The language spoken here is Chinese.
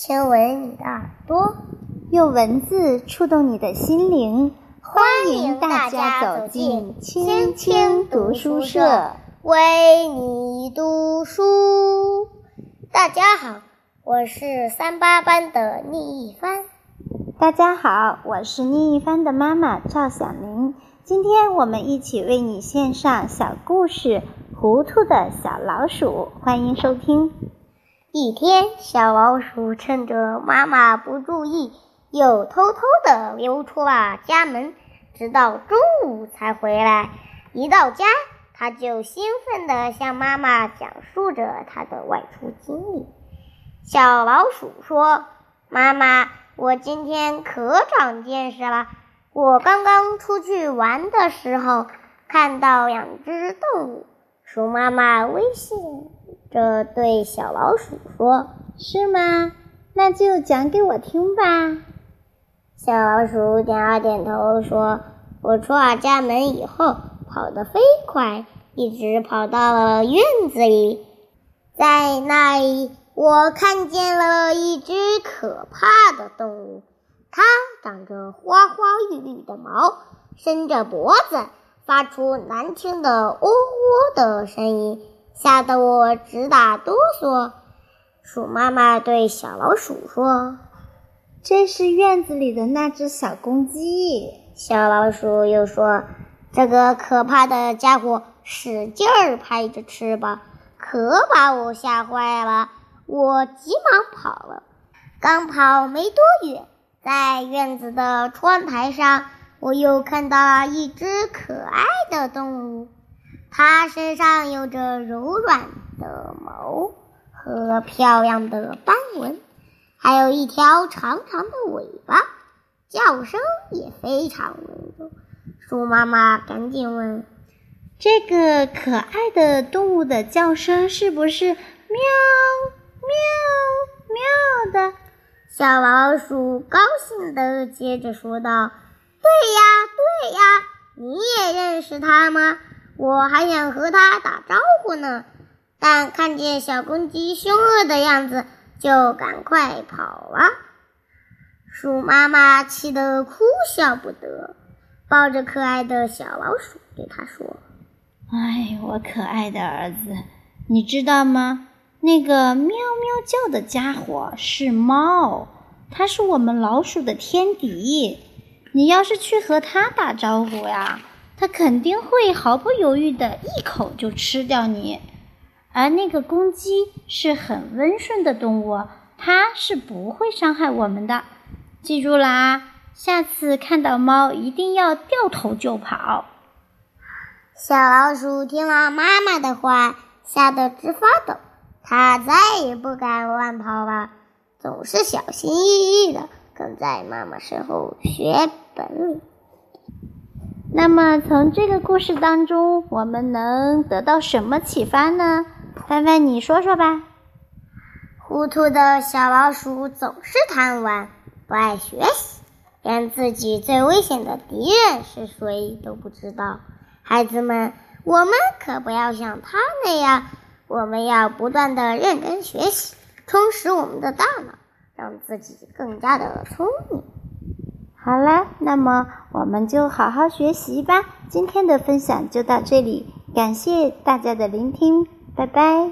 亲吻你的耳朵，用文字触动你的心灵。欢迎大家走进青青读书社，为你读书。大家好，我是三八班的聂一帆。大家好，我是聂一帆的妈妈赵小玲。今天我们一起为你献上小故事《糊涂的小老鼠》，欢迎收听。一天，小老鼠趁着妈妈不注意，又偷偷地溜出了家门，直到中午才回来。一到家，它就兴奋地向妈妈讲述着它的外出经历。小老鼠说：“妈妈，我今天可长见识了。我刚刚出去玩的时候，看到两只动物。”鼠妈妈微笑。着对小老鼠说：“是吗？那就讲给我听吧。”小老鼠点了点头说：“我出了家门以后，跑得飞快，一直跑到了院子里。在那里，我看见了一只可怕的动物，它长着花花绿绿的毛，伸着脖子，发出难听的喔喔的声音。”吓得我直打哆嗦。鼠妈妈对小老鼠说：“这是院子里的那只小公鸡。”小老鼠又说：“这个可怕的家伙使劲儿拍着翅膀，可把我吓坏了。我急忙跑了。刚跑没多远，在院子的窗台上，我又看到了一只可爱的动物。”它身上有着柔软的毛和漂亮的斑纹，还有一条长长的尾巴，叫声也非常温柔。鼠妈妈赶紧问：“这个可爱的动物的叫声是不是喵喵喵的？”小老鼠高兴地接着说道：“对呀，对呀，你也认识它吗？”我还想和它打招呼呢，但看见小公鸡凶恶的样子，就赶快跑了。鼠妈妈气得哭笑不得，抱着可爱的小老鼠对它说：“哎，我可爱的儿子，你知道吗？那个喵喵叫的家伙是猫，它是我们老鼠的天敌。你要是去和它打招呼呀。”它肯定会毫不犹豫的一口就吃掉你，而那个公鸡是很温顺的动物，它是不会伤害我们的。记住啦，下次看到猫一定要掉头就跑。小老鼠听了妈妈的话，吓得直发抖，它再也不敢乱跑了，总是小心翼翼的跟在妈妈身后学本领。那么，从这个故事当中，我们能得到什么启发呢？帆帆，你说说吧。糊涂的小老鼠总是贪玩，不爱学习，连自己最危险的敌人是谁都不知道。孩子们，我们可不要像他那样，我们要不断的认真学习，充实我们的大脑，让自己更加的聪明。好了，那么我们就好好学习吧。今天的分享就到这里，感谢大家的聆听，拜拜。